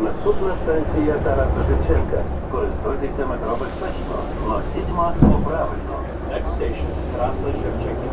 Наступна станція Тараса Шевченка. Користуйтеся метро безпечно. Носіть маску правильно. Next station, Тараса Шевченка.